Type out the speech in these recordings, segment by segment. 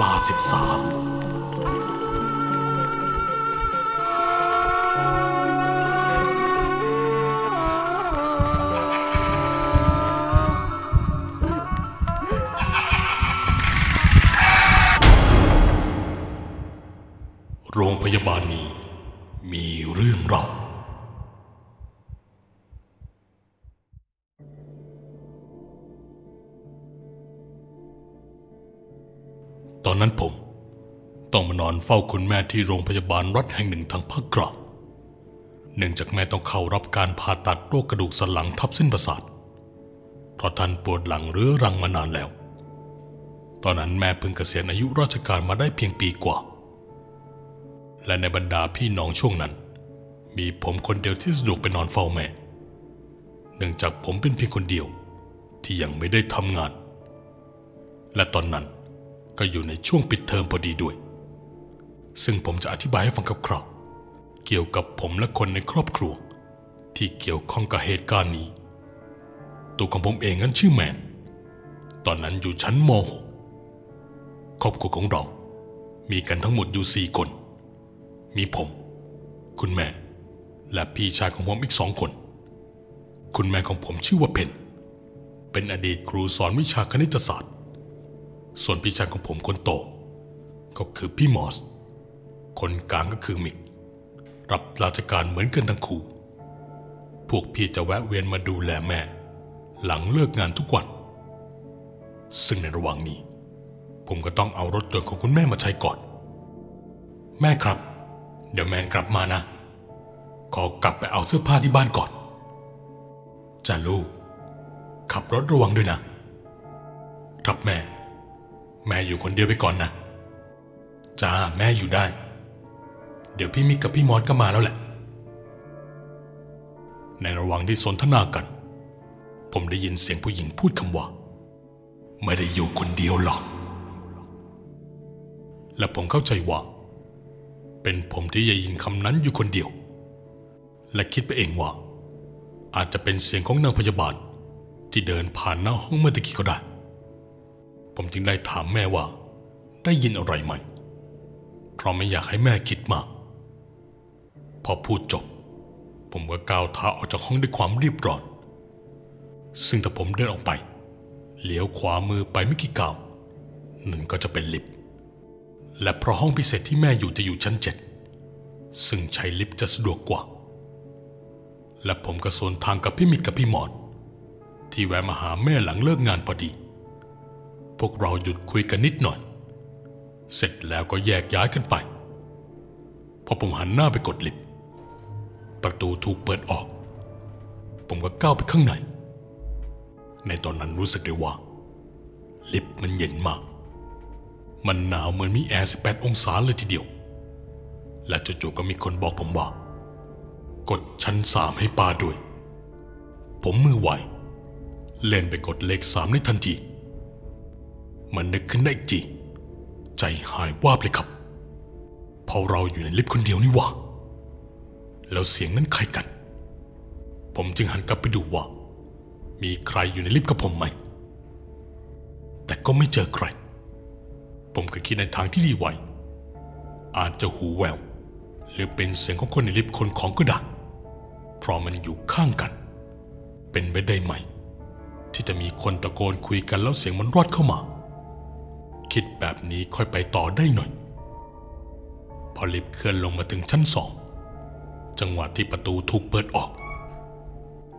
ลาสิบสาม เฝ้าคุณแม่ที่โรงพยาบาลรัฐแห่งหนึ่งทางภาคกลางเนื่องจากแม่ต้องเข้ารับการผ่าตัดโรคกระดูกสันหลังทับเส้นประสาท เพราะท่านปวดหลังเรื้อรังมานานแล้ว ตอนนั้นแม่เพิ่งเกษียณอายุราชการมาได้เพียงปีกว่า และในบรรดาพี่น้องช่วงนั้น มีผมคนเดียวที่สะดวกไปนอนเฝ้าแม่ เนื่องจากผมเป็นเพียงคนเดียวที่ยังไม่ได้ทำงาน และตอนนั้นก็อยู่ในช่วงปิดเทอมพอดีด้วย ซึ่งผมจะอธิบายให้ฟังคร่าวๆเกี่ยวกับผมและคนในครอบครัว ที่เกี่ยวข้องกับเหตุการณ์นี้ ตัวของผมเองนั้นชื่อแมน ตอนนั้นอยู่ชั้นม .6 ครอบครัวของเรา มีกันทั้งหมดอยู่สี่คน มีผม คุณแม่ และพี่ชายของผมอีกสองคน คุณแม่ของผมชื่อว่าเพนเป็นอดีตครูสอนวิชาคณิตศาสตร์ ส่วนพี่ชายของผมคนโต ก็คือพี่มอส คนกลางก็คือมิก รับราชการเหมือนกันทั้งคู่ พวกพี่จะแวะเวียนมาดูแลแม่ หลังเลิกงานทุกวัน ซึ่งในระหว่างนี้ ผมก็ต้องเอารถยนต์ของคุณแม่มาใช้ก่อน แม่ครับ เดี๋ยวแมนกลับมานะ ขอกลับไปเอาเสื้อผ้าที่บ้านก่อนจ้าลูก ขับรถระวังด้วยนะ ครับแม่ แม่อยู่คนเดียวไปก่อนนะจ้าแม่อยู่ได้ เดี๋ยวพี่มิกกับพี่มอสก็มาแล้วแหละ ในระหว่างที่สนทนากัน ผมได้ยินเสียงผู้หญิงพูดคำว่า ไม่ได้อยู่คนเดียวหรอก และผมเข้าใจว่า เป็นผมที่ได้ยินคำนั้นอยู่คนเดียว และคิดไปเองว่า อาจจะเป็นเสียงของนางพยาบาลที่เดินผ่านหน้าห้องเมื่อตะกี้ก็ได้ ผมจึงได้ถามแม่ว่า ได้ยินอะไรไหมเพราะไม่อยากให้แม่คิดมาก พอพูดจบ ผมก็ก้าวเท้าออกจากห้องด้วยความรีบร้อน ซึ่งถ้าผมเดินออกไปเลี้ยวขวามือไปไม่กี่ก้าวนั่นก็จะเป็นลิฟต์และเพราะห้องพิเศษที่แม่อยู่จะอยู่ชั้นเจ็ดซึ่งใช้ลิฟต์จะสะดวกกว่า และผมก็สวนทางกับพี่มิกกับพี่หมอด ที่แวะมาหาแม่หลังเลิกงานพอดี พวกเราหยุดคุยกันนิดหน่อย เสร็จแล้วก็แยกย้ายกันไป พอผมหันหน้าไปกดลิฟต์ ประตูถูกเปิดออก ผมก็ก้าวไปข้างใน ในตอนนั้นรู้สึกได้ว่า ลิฟต์มันเย็นมาก มันหนาวเหมือนมีแอร์18 องศาเลยทีเดียว และจู่ๆก็มีคนบอกผมว่า กดชั้นสามให้ป้าด้วย ผมมือไวเล่นไปกดเลขสามในทันที มันนึกขึ้นได้อีกทีใจหายวาบเลยครับ เพราะเราอยู่ในลิฟต์คนเดียวนี่ว่า แล้วเสียงนั้นใครกัน ผมจึงหันกลับไปดูว่า มีใครอยู่ในลิฟต์กับผมไหม แต่ก็ไม่เจอใคร ผมก็คิดในทางที่ดีไว้ อาจจะหูแวว หรือเป็นเสียงของคนในลิฟต์คนของก็ได้เพราะมันอยู่ข้างกัน เป็นไปได้ไหม ที่จะมีคนตะโกนคุยกันแล้วเสียงมันรอดเข้ามา คิดแบบนี้ค่อยไปต่อได้หน่อย พอลิฟต์เคลื่อนลงมาถึงชั้นสอง จังหวะที่ประตูถูกเปิดออก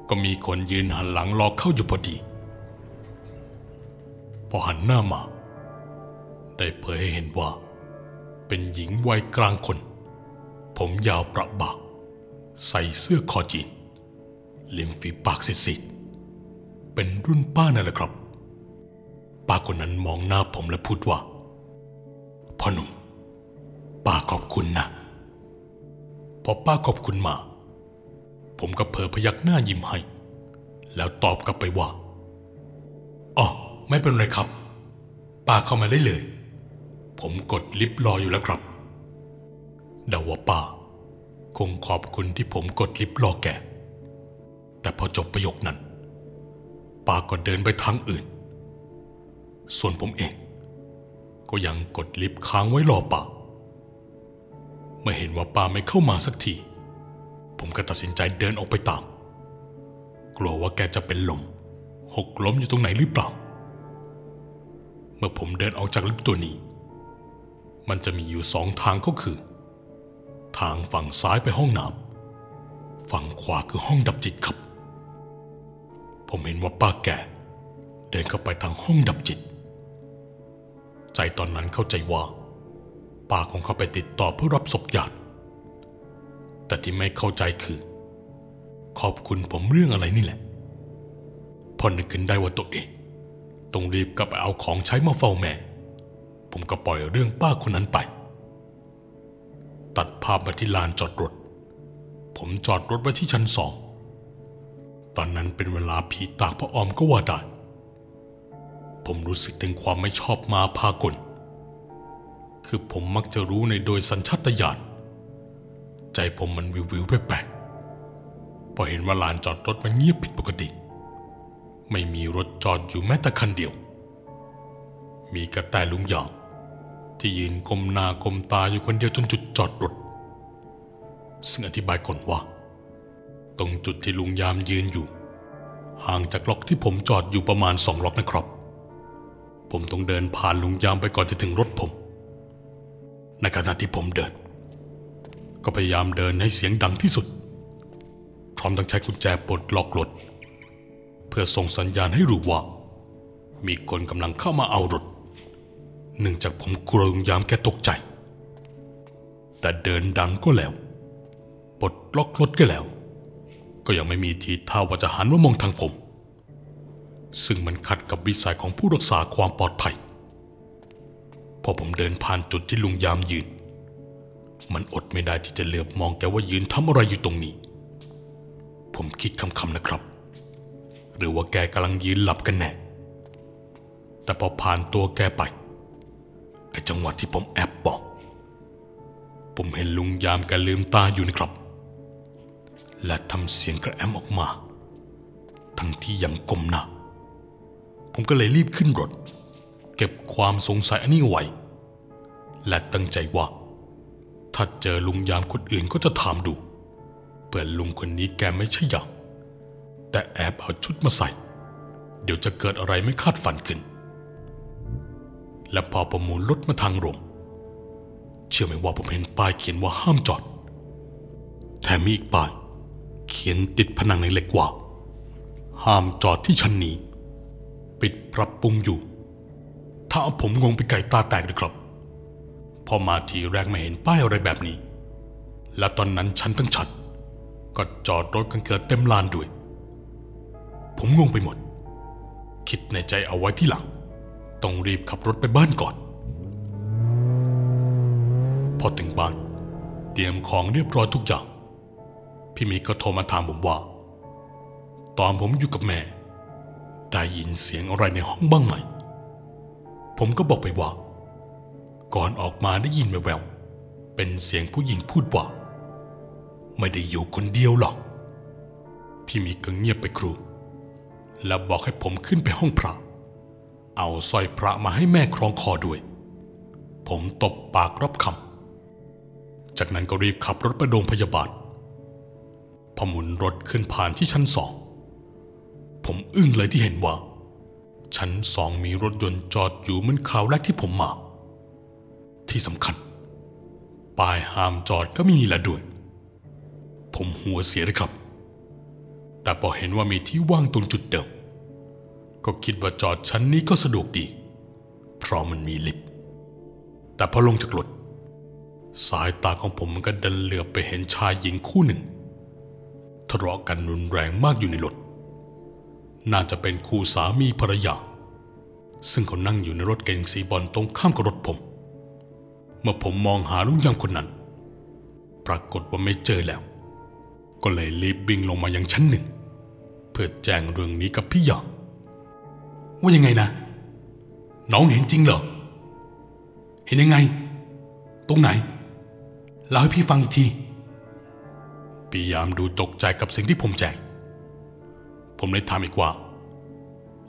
ก็มีคนยืนหันหลังรอเข้าอยู่พอดี พอหันหน้ามา ได้เผยให้เห็นว่า เป็นหญิงวัยกลางคน ผมยาวประบากใส่เสื้อคอจีนริมฝีปากซีดๆเป็นรุ่นป้านั่นแหละครับ ป้าคนนั้นมองหน้าผมและพูดว่าพ่อหนุ่มป้าขอบคุณนะ พอป้าขอบคุณมา ผมก็เผลอพยักหน้ายิ้มให้ แล้วตอบกลับไปว่าอ๋อไม่เป็นไรครับ ป้าเข้ามาได้เลย ผมกดลิฟต์รออยู่แล้วครับเดาว่าป้า คงขอบคุณที่ผมกดลิฟต์รอแก แต่พอจบประโยคนั้น ป้าก็เดินไปทางอื่น ส่วนผมเอง ก็ยังกดลิฟต์ค้างไว้รอป้า เมื่อเห็นว่าป้าไม่เข้ามาสักที ผมก็ตัดสินใจเดินออกไปตาม กลัวว่าแกจะเป็นลม หกล้มอยู่ตรงไหนหรือเปล่า เมื่อผมเดินออกจากลิฟต์ตัวนี้ มันจะมีอยู่สองทางก็คือ ทางฝั่งซ้ายไปห้องน้ำฝั่งขวาคือห้องดับจิตครับ ผมเห็นว่าป้าแกเดินเข้าไปทางห้องดับจิต ใจตอนนั้นเข้าใจว่า ป้าคงเข้าไปติดต่อเพื่อรับศพญาติ แต่ที่ไม่เข้าใจคือ ขอบคุณผมเรื่องอะไรนี่แหละ พอนึกขึ้นได้ว่าตัวเอง ต้องรีบกลับไปเอาของใช้มาเฝ้าแม่ ผมก็ปล่อยเรื่องป้าคนนั้นไป ตัดภาพมาที่ลานจอดรถ ผมจอดรถไว้ที่ชั้นสอง ตอนนั้นเป็นเวลาผีตากพระออมก็ว่าได้ ผมรู้สึกถึงความไม่ชอบมาพากล คือผมมักจะรู้ในโดยสัญชาตญาณใจผมมันวิววิวแปลกๆพอเห็นว่าลานจอดรถมันเงียบผิดปกติ ไม่มีรถจอดอยู่แม้แต่คันเดียว มีกระแต่ลุงยามที่ยืนกลมหน้ากลมตาอยู่คนเดียวจนจุดจอดรถ ซึ่งอธิบายก่อนว่า ตรงจุดที่ลุงยามยืนอยู่ ห่างจากล็อกที่ผมจอดอยู่ประมาณสองล็อกนะครับ ผมต้องเดินผ่านลุงยามไปก่อนจะถึงรถผม ในขณะที่ผมเดิน ก็พยายามเดินให้เสียงดังที่สุด พร้อมทั้งใช้กุญแจปลดล็อกรถเพื่อส่งสัญญาณให้รู้ว่า มีคนกำลังเข้ามาเอารถเนื่องจากผมกลัวลุงยามแกตกใจ แต่เดินดังก็แล้วปลดล็อกรถก็แล้ว ก็ยังไม่มีทีท่าว่าจะหันมามองทางผม ซึ่งมันขัดกับวิสัยของผู้รักษาความปลอดภัย อผมเดินผ่านจุดที่ลุงยามยืน มันอดไม่ได้ที่จะเหลือบมองแกว่ายืนทำอะไรอยู่ตรงนี้ ผมคิดคำๆนะครับ หรือว่าแกกำลังยืนหลับกันแน่ แต่พอผ่านตัวแกไปไอ้จังหวะที่ผมแอบบอกผมเห็นลุงยามแกลืมตาอยู่นะครับ และทำเสียงกระแอมออกมา ทั้งที่ยังก้มหน้า ผมก็เลยรีบขึ้นรถ เก็บความสงสัยอันนี้ไว้ และตั้งใจว่า ถ้าเจอลุงยามคนอื่นก็จะถามดูเผื่อลุงคนนี้แกไม่ใช่อย่างแต่แอบเอาชุดมาใส่ เดี๋ยวจะเกิดอะไรไม่คาดฝันขึ้น และพอประมูลรถมาทางรงเชื่อไหมว่าผมเห็นป้ายเขียนว่าห้ามจอด แถมมีอีกป้าย เขียนติดผนังในเหล็กว่า ห้ามจอดที่ชั้นนี้ ปิดปรับปรุงอยู่ ถ้าผมงงไปไก่ตาแตกเลยครับ พอมาทีแรกไม่เห็นป้ายอะไรแบบนี้ และตอนนั้นชั้นทั้งชั้นก็จอดรถกันเกิดเต็มลานด้วย ผมงงไปหมด คิดในใจเอาไว้ที่หลัง ต้องรีบขับรถไปบ้านก่อน พอถึงบ้าน เตรียมของเรียบร้อยทุกอย่าง พี่มีก็โทรมาถามผมว่า ตอนผมอยู่กับแม่ ได้ยินเสียงอะไรในห้องบ้างไหม ผมก็บอกไปว่า ก่อนออกมาได้ยินแววๆเป็นเสียงผู้หญิงพูดว่า ไม่ได้อยู่คนเดียวหรอก พี่มีก็เงียบไปครู แล้วบอกให้ผมขึ้นไปห้องพระ เอาสร้อยพระมาให้แม่คล้องคอด้วย ผมตบปากรับคำ จากนั้นก็รีบขับรถไปโรงพยาบาลพอหมุนรถขึ้นผ่านที่ชั้นสอง ผมอึ้งเลยที่เห็นว่า ชั้นสองมีรถยนต์จอดอยู่เหมือนคราวแรกที่ผมมา ที่สำคัญ ป้ายห้ามจอดก็ไม่มีละด้วย ผมหัวเสียเลยครับ แต่พอเห็นว่ามีที่ว่างตรงจุดเดิม ก็คิดว่าจอดชั้นนี้ก็สะดวกดี เพราะมันมีลิฟต์แต่พอลงจากรถสายตาของผมมันก็ดันเหลือบไปเห็นชายหญิงคู่หนึ่งทะเลาะกันรุนแรงมากอยู่ในรถ น่าจะเป็นคู่สามีภรรยา ซึ่งเขานั่งอยู่ในรถเก๋งสีบอลตรงข้ามกับรถผม เมื่อผมมองหาลุงยามคนนั้น ปรากฏว่าไม่เจอแล้ว ก็เลยรีบวิ่งลงมายังชั้นหนึ่ง เพื่อแจ้งเรื่องนี้กับพี่หยามว่ายังไงนะ น้องเห็นจริงเหรอ เห็นยังไง ตรงไหนเล่าให้พี่ฟังอีกที พี่ยามดูตกใจกับสิ่งที่ผมแจ้ง ผมเลยถามอีกว่า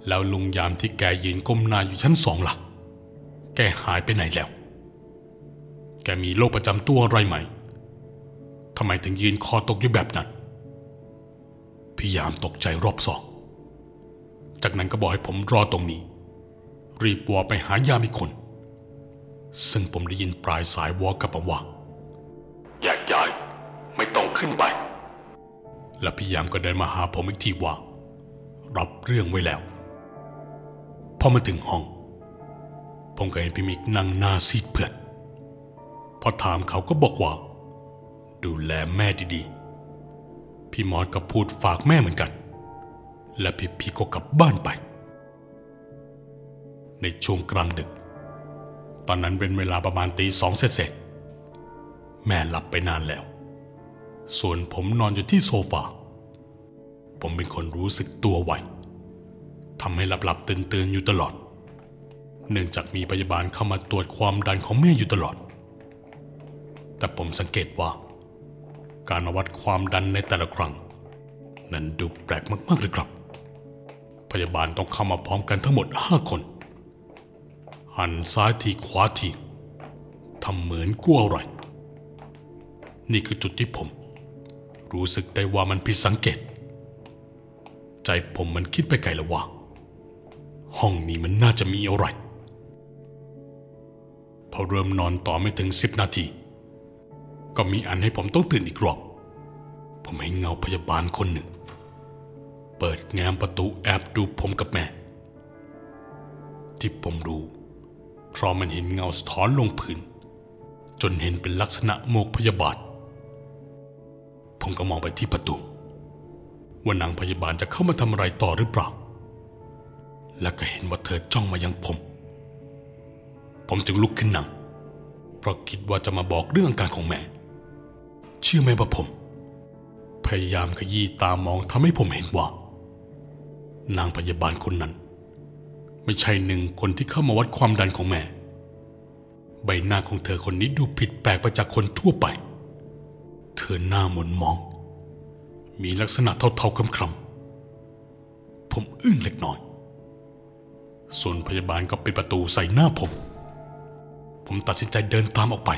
แล้วลุงยามที่แกยืนก้มหน้าอยู่ชั้นสองล่ะแกแกหายไปไหนแล้ว แกมีโรคประจำตัวอะไรไหมทำไมถึงยืนคอตกอยู่แบบนั้น พี่ยามตกใจรอบสอง จากนั้นก็บอกให้ผมรอตรงนี้ รีบวอไปหายามอีกคน ซึ่งผมได้ยินปลายสายวอกลับมาว่าแยกย้ายไม่ต้องขึ้นไป และพี่ยามก็เดินมาหาผมอีกทีว่า รับเรื่องไว้แล้ว พอมาถึงห้อง ผมก็เห็นพี่มิกนั่งหน้าซีดเพื่อนพอถามเขาก็บอกว่า ดูแลแม่ดีๆ พี่มอสก็พูดฝากแม่เหมือนกัน และพี่พีก็กลับบ้านไป ในช่วงกลางดึก ตอนนั้นเป็นเวลาประมาณตีสองเสร็จๆแม่หลับไปนานแล้ว ส่วนผมนอนอยู่ที่โซฟา ผมเป็นคนรู้สึกตัวไวทำให้หลับๆตื่นๆอยู่ตลอด เนื่องจากมีพยาบาลเข้ามาตรวจความดันของแม่อยู่ตลอด แต่ผมสังเกตว่า การมาวัดความดันในแต่ละครั้ง นั้นดูแปลกมากๆเลยครับ พยาบาลต้องเข้ามาพร้อมกันทั้งหมดห้าคน หันซ้ายทีขวาทีทำเหมือนกลัวอะไร นี่คือจุดที่ผม รู้สึกได้ว่ามันผิดสังเกต ใจผมมันคิดไปไกลแล้วว่า ห้องนี้มันน่าจะมีอะไร พอเริ่มนอนต่อไม่ถึงสิบนาที ก็มีอันให้ผมต้องตื่นอีกรอบ ผมเห็นเงาพยาบาลคนหนึ่ง เปิดแง้มประตูแอบดูผมกับแม่ ที่ผมรู้เพราะมันเห็นเงาสะท้อนลงพื้น จนเห็นเป็นลักษณะโมกพยาบาลผมก็มองไปที่ประตู ว่านางพยาบาลจะเข้ามาทำอะไรต่อหรือเปล่า และก็เห็นว่าเธอจ้องมายังผม ผมจึงลุกขึ้นนั่ง เพราะคิดว่าจะมาบอกเรื่องอาการของแม่ เชื่อไหมว่าผม พยายามขยี้ตามองทำให้ผมเห็นว่า นางพยาบาลคนนั้น ไม่ใช่หนึ่งคนที่เข้ามาวัดความดันของแม่ ใบหน้าของเธอคนนี้ดูผิดแปลกไปจากคนทั่วไป เธอหน้าหม่นมอง มีลักษณะเท่าๆคำๆผมอึ้งเล็กน้อย ส่วนพยาบาลก็ปิดประตูใส่หน้าผม ผมตัดสินใจเดินตามออกไป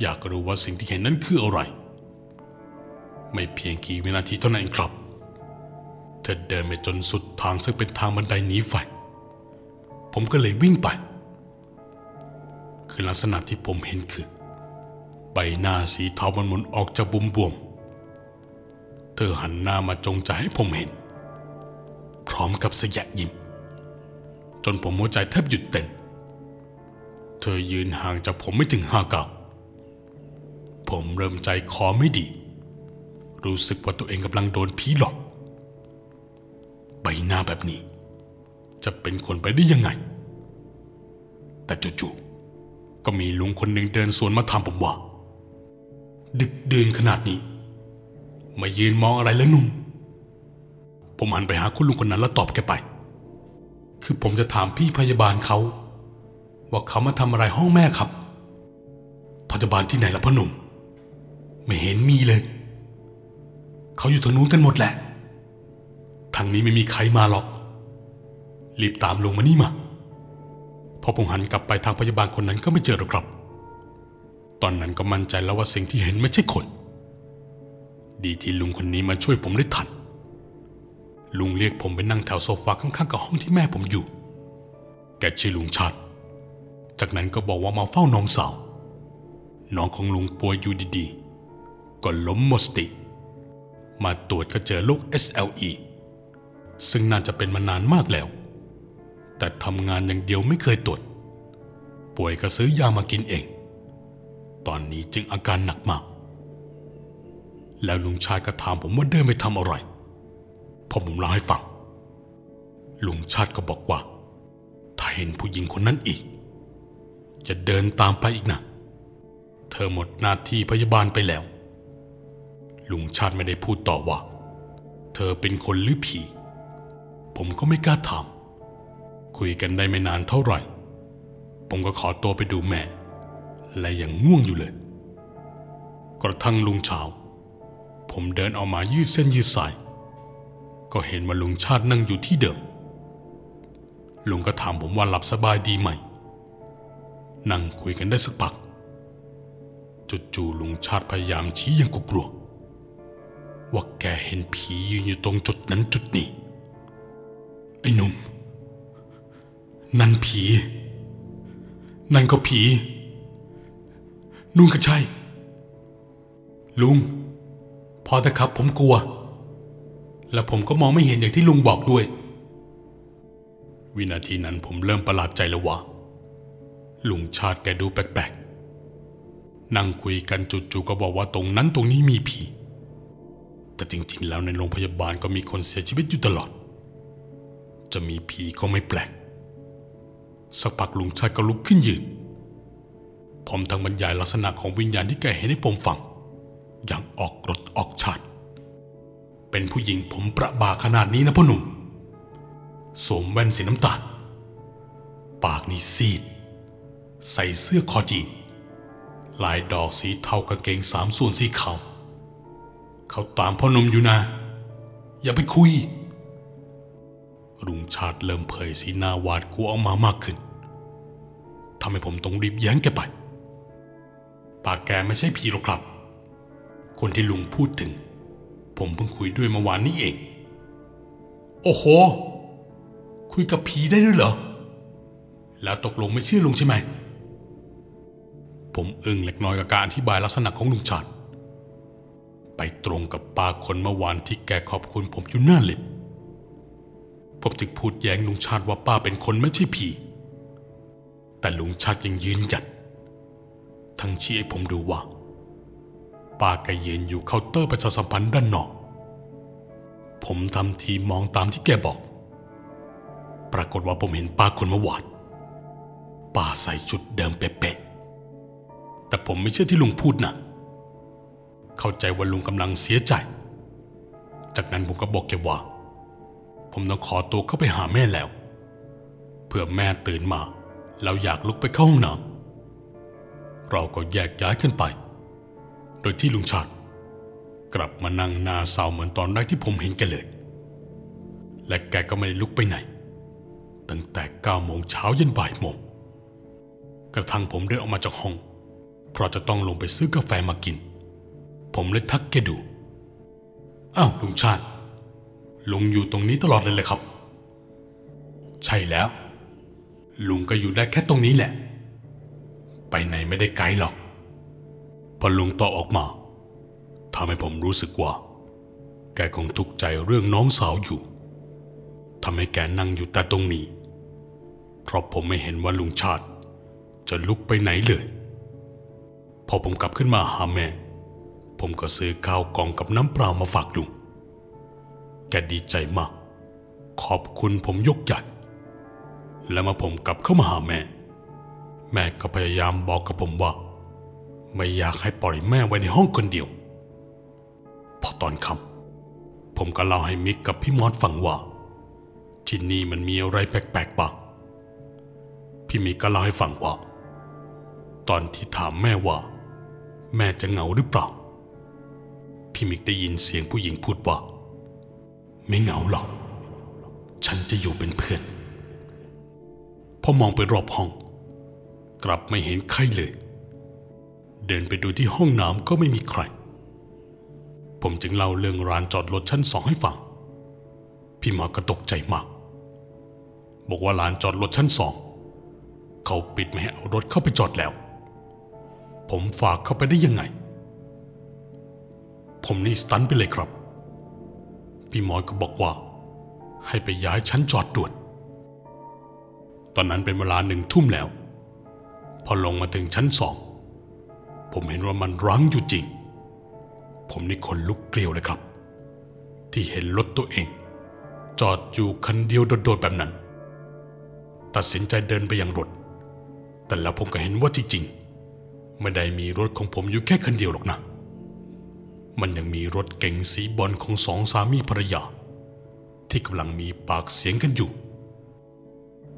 อยากรู้ว่าสิ่งที่เห็นนั้นคืออะไร ไม่เพียงกี่วินาทีเท่านั้นเองครับ เธอเดินไปจนสุดทางซึ่งเป็นทางบันไดหนีไฟ ผมก็เลยวิ่งไป คือลักษณะที่ผมเห็นคือ ใบหน้าสีเทามันหมุนออกจากบุมบวมเธอหันหน้ามาจงใจให้ผมเห็น พร้อมกับสยะยิ้ม จนผมหัวใจแทบหยุดเต้น เธอยืนห่างจากผมไม่ถึงห้าก้าวผมเริ่มใจคอไม่ดี รู้สึกว่าตัวเองกำลังโดนผีหลอก ใบหน้าแบบนี้ จะเป็นคนไปได้ยังไง แต่จู่ๆก็มีลุงคนหนึ่งเดินสวนมาถามผมว่า ดึกเดินขนาดนี้ มายืนมองอะไรแล้วหนุ่ม ผมหันไปหาคุณลุงคนนั้นแล้วตอบแกไป คือผมจะถามพี่พยาบาลเขา ว่าเขามาทำอะไรห้องแม่ครับ พยาบาลที่ไหนล่ะพ่อหนุ่ม ไม่เห็นมีเลย เขาอยู่ทางนู้นกันหมดแหละ ทางนี้ไม่มีใครมาหรอก รีบตามลงมานี่มา พอผมหันกลับไปทางพยาบาลคนนั้นก็ไม่เจอหรอกครับ ตอนนั้นก็มั่นใจแล้วว่าสิ่งที่เห็นไม่ใช่คน ดีที่ลุงคนนี้มาช่วยผมได้ทัน ลุงเรียกผมไปนั่งแถวโซฟาข้างๆกับห้องที่แม่ผมอยู่ แกชื่อลุงชาติจากนั้นก็บอกว่ามาเฝ้าน้องสาว น้องของลุงป่วยอยู่ดีๆ ก็ล้มหมดสติ มาตรวจก็เจอโรค SLE ซึ่งน่าจะเป็นมานานมากแล้ว แต่ทำงานอย่างเดียวไม่เคยตรวจ ป่วยก็ซื้อยามากินเอง ตอนนี้จึงอาการหนักมาก แล้วลุงชายก็ถามผมว่าเดินไปทำอะไรพอผมเล่าให้ฟัง ลุงชาติก็บอกว่า ถ้าเห็นผู้หญิงคนนั้นอีก จะเดินตามไปอีกนะ เธอหมดหน้าที่พยาบาลไปแล้ว ลุงชาติไม่ได้พูดต่อว่า เธอเป็นคนหรือผี ผมก็ไม่กล้าถาม คุยกันได้ไม่นานเท่าไหร่ ผมก็ขอตัวไปดูแม่ และยังง่วงอยู่เลย กระทั่งลุงเช้า ผมเดินออกมายืดเส้นยืดสาย ก็เห็นว่าลุงชาตินั่งอยู่ที่เดิม ลุงก็ถามผมว่าหลับสบายดีไหม นั่งคุยกันได้สักพักจู่ๆลุงชาติพยายามชี้ยังกลัวว่าแกเห็นผียืนอยู่ตรงจุดนั้นจุดนี้ ไอ้หนุ่ม นั่นผี นั่นก็ผี นุ่งก็ใช่ ลุง พอแต่ครับผมกลัว และผมก็มองไม่เห็นอย่างที่ลุงบอกด้วย วินาทีนั้นผมเริ่มประหลาดใจแล้วว่าลุงชาติแกดูแปลกๆ นั่งคุยกันจู่ๆก็บอกว่าตรงนั้นตรงนี้มีผีแต่จริงๆ แล้วในโรงพยาบาลก็มีคนเสียชีวิตอยู่ตลอด จะมีผีก็ไม่แปลก สักพักลุงชาติก็ลุกขึ้นยืน ผมทั้งบรรยายลักษณะของวิญญาณที่แกเห็นให้ผมฟัง อย่างออกรถออกชาติ เป็นผู้หญิงผมประบาขนาดนี้นะพ่อหนุ่ม สวมแว่นสีน้ำตาล ปากนี่ซีด ใส่เสื้อคอจีนลายดอกสีเทากางเกงสามส่วนสีขาวเขาตามพ่อหนุ่มอยู่นะ อย่าไปคุยรุงชาติเริ่มเผยสีหน้าหวาดกลัวออกมามากขึ้นทำให้ผมต้องรีบแย้งแกไป ปากแกไม่ใช่ผีหรอกครับ คนที่ลุงพูดถึง ผมเพิ่งคุยด้วยเมื่อวานนี้เอง โอ้โห คุยกับผีได้ด้วยเหรอ แล้วตกลงไม่เชื่อลุงใช่ไหม ผมอึ้งเล็กน้อยกับการอธิบายลักษณะของลุงชาติไปตรงกับปากคนเมื่อวานที่แกขอบคุณผมอยู่หน้าลิฟต์ผมจึงพูดแย้งลุงชาติว่าป้าเป็นคนไม่ใช่ผี แต่ลุงชาติยังยืนหยัด ทั้งชี้ให้ผมดูว่า ป้าแกยืนอยู่เคาน์เตอร์ประชาสัมพันธ์ด้านนอก ผมทำทีมองตามที่แกบอก ปรากฏว่าผมเห็นป้าคนเมื่อวานป้าใส่ชุดเดิมเป๊ะๆ แต่ผมไม่เชื่อที่ลุงพูดนะเข้าใจว่าลุงกำลังเสียใจ จากนั้นผมก็บอกแกว่า ผมต้องขอตัวเข้าไปหาแม่แล้ว เพื่อแม่ตื่นมาแล้วอยากลุกไปเข้าห้องน้ำเราก็แยกย้ายกันไป โดยที่ลุงชาติกลับมานั่งหน้าเศร้าเหมือนตอนแรกที่ผมเห็นแกเลย และแกก็ไม่ได้ลุกไปไหน ตั้งแต่เก้าโมงเช้ายันบ่ายโมงกระทั่งผมเดินออกมาจากห้อง เพราะจะต้องลงไปซื้อกาแฟมากิน ผมเลยทักแกดูอ้าวลุงชาติลุงอยู่ตรงนี้ตลอดเลยเลยครับ ใช่แล้ว ลุงก็อยู่ได้แค่ตรงนี้แหละ ไปไหนไม่ได้ไกลหรอก พอลุงตอบออกมาทำให้ผมรู้สึกว่า แกคงทุกข์ใจเรื่องน้องสาวอยู่ทำให้แกนั่งอยู่แต่ตรงนี้ เพราะผมไม่เห็นว่าลุงชาติ จะลุกไปไหนเลย พอผมกลับขึ้นมาหาแม่ ผมก็ซื้อข้าวกล่องกับน้ำเปล่ามาฝากลุง แกดีใจมาก ขอบคุณผมยกใหญ่ แล้วมาผมกลับเข้ามาหาแม่ แม่ก็พยายามบอกกับผมว่า ไม่อยากให้ปล่อยแม่ไว้ในห้องคนเดียว พอตอนค่ำผมก็เล่าให้มิกกับพี่มอสฟังว่า ที่นี่มันมีอะไรแปลกๆบ้างพี่มิกก็เล่าให้ฟังว่า ตอนที่ถามแม่ว่า แม่จะเหงาหรือเปล่า พี่มิกได้ยินเสียงผู้หญิงพูดว่า ไม่เหงาหรอก ฉันจะอยู่เป็นเพื่อน พอมองไปรอบห้อง กลับไม่เห็นใครเลย เดินไปดูที่ห้องน้ำก็ไม่มีใคร ผมจึงเล่าเรื่องร้านจอดรถชั้นสองให้ฟัง พี่หมอก็ตกใจมาก บอกว่าร้านจอดรถชั้นสอง เขาปิดไม่ให้เอารถเข้าไปจอดแล้ว ผมฝากเข้าไปได้ยังไง ผมนี่สตันไปเลยครับ พี่หมอก็บอกว่า ให้ไปย้ายชั้นจอดด่วน ตอนนั้นเป็นเวลาหนึ่งทุ่มแล้ว พอลงมาถึงชั้นสอง ผมเห็นว่ามันรั้งอยู่จริง ผมนี่คนลุกเกลียวเลยครับ ที่เห็นรถตัวเอง จอดอยู่คันเดียวโดดๆแบบนั้น ตัดสินใจเดินไปยังรถ แต่แล้วผมก็เห็นว่าจริงๆไม่ได้มีรถของผมอยู่แค่คันเดียวหรอกนะ มันยังมีรถเก๋งสีบอลของสองสามีภรรยา ที่กำลังมีปากเสียงกันอยู่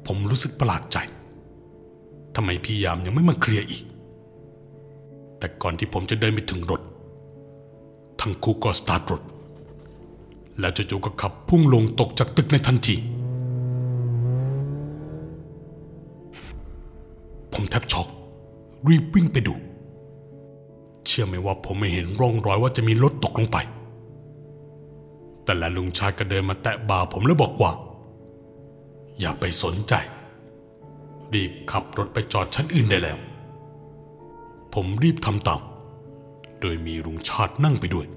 ผมรู้สึกประหลาดใจทำไมพี่ยามยังไม่มาเคลียร์อีก แต่ก่อนที่ผมจะเดินไปถึงรถ ทั้งคู่ก็สตาร์ทรถ แล้วจู่ๆก็ขับพุ่งลงตกจากตึกในทันที ผมแทบช็อก รีบวิ่งไปดู เชื่อไหมว่าผมไม่เห็นร่องรอยว่าจะมีรถตกลงไป แต่และลุงชายก็เดินมาแตะบ่าผมแล้วบอกว่า อย่าไปสนใจ รีบขับรถไปจอดชั้นอื่นได้แล้ว ผมรีบทำตาม โดยมีลุงชาตินั่งไปด้วย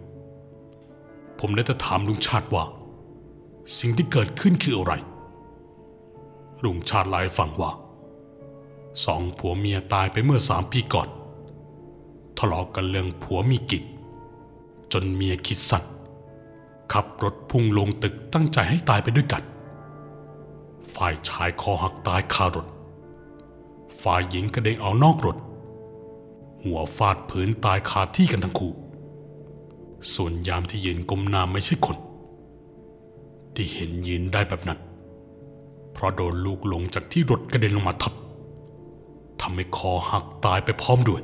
ผมได้แต่ถามลุงชาติว่า สิ่งที่เกิดขึ้นคืออะไร ลุงชาติลาให้ฟังว่า สองผัวเมียตายไปเมื่อสามปีก่อน ทะเลาะกันเรื่องผัวมีกิ๊กจนเมียคิดสั้นขับรถพุ่งลงตึกตั้งใจให้ตายไปด้วยกัน ฝ่ายชายคอหักตายคารถ ฝ่ายหญิงกระเด็นออกนอกรถ หัวฟาดพื้นตายคาที่กันทั้งคู่ ส่วนยามที่ยืนก้มหน้าไม่ใช่คน ที่เห็นยืนได้แบบนั้น เพราะโดนลูกหลงจากที่รถกระเด็นลงมาทับทำให้คอหักตายไปพร้อมด้วย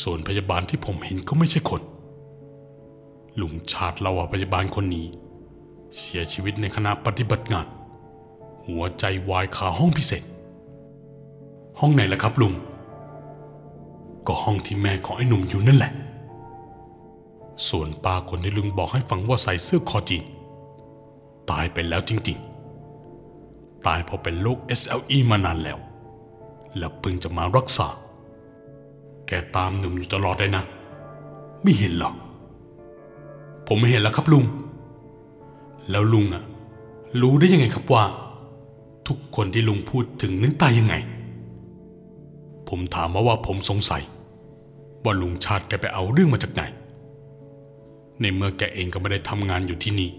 ส่วนพยาบาลที่ผมเห็นก็ไม่ใช่คน ลุงชาติเล่าว่าพยาบาลคนนี้ เสียชีวิตในขณะปฏิบัติงาน หัวใจวายคาห้องพิเศษ ห้องไหนล่ะครับลุง ก็ห้องที่แม่ของไอ้หนุ่มอยู่นั่นแหละ ส่วนป้าคนที่ลุงบอกให้ฟังว่าใส่เสื้อคอจีนตายไปแล้วจริงๆ ตายเพราะเป็นโรค SLE มานานแล้ว แล้วเพิ่งจะมารักษา แกตามหนุ่มอยู่ตลอดเลยนะ ไม่เห็นหรอกผมไม่เห็นแล้วครับลุง แล้วลุงอะรู้ได้ยังไงครับว่า ทุกคนที่ลุงพูดถึงนั้นตายยังไง ผมถามมาว่าผมสงสัย ว่าลุงชาติแกไปเอาเรื่องมาจากไหน ในเมื่อแกเองก็ไม่ได้ทำงานอยู่ที่นี่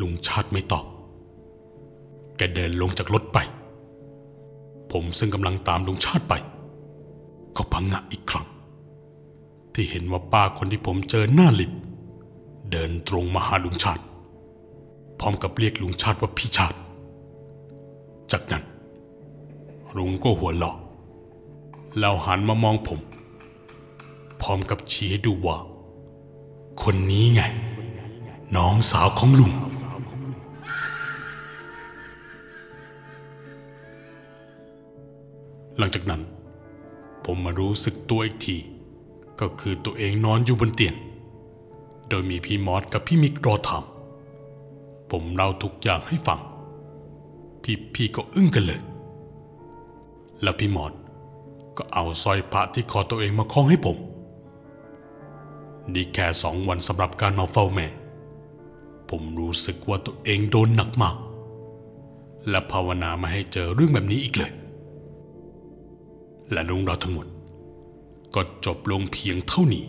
ลุงชาติไม่ตอบ แกเดินลงจากรถไป ผมซึ่งกำลังตามลุงชาติไป ก็พังงะอีกครั้ง ที่เห็นว่าป้าคนที่ผมเจอหน้าลิฟต์เดินตรงมาหาลุงชาติ พร้อมกับเรียกลุงชาติว่าพี่ชาติ จากนั้นลุงก็หัวเราะแล้วหันมามองผม ร้อมกับชี้ให้ดูว่า คนนี้ไง น้องสาวของลุง หลังจากนั้น ผมมารู้สึกตัวอีกที ก็คือตัวเองนอนอยู่บนเตียง โดยมีพี่มอสกับพี่มิกรอถามผมเล่าทุกอย่างให้ฟัง พี่พี่ก็อึ้งกันเลย แล้วพี่มอสก็เอาสร้อยพระที่คอตัวเองมาคล้องให้ผม นี่แค่สองวันสำหรับการมาเฝ้าแม่ ผมรู้สึกว่าตัวเองโดนหนักมาก และภาวนาไม่ให้เจอเรื่องแบบนี้อีกเลย และเรื่องราวทั้งหมด ก็จบลงเพียงเท่านี้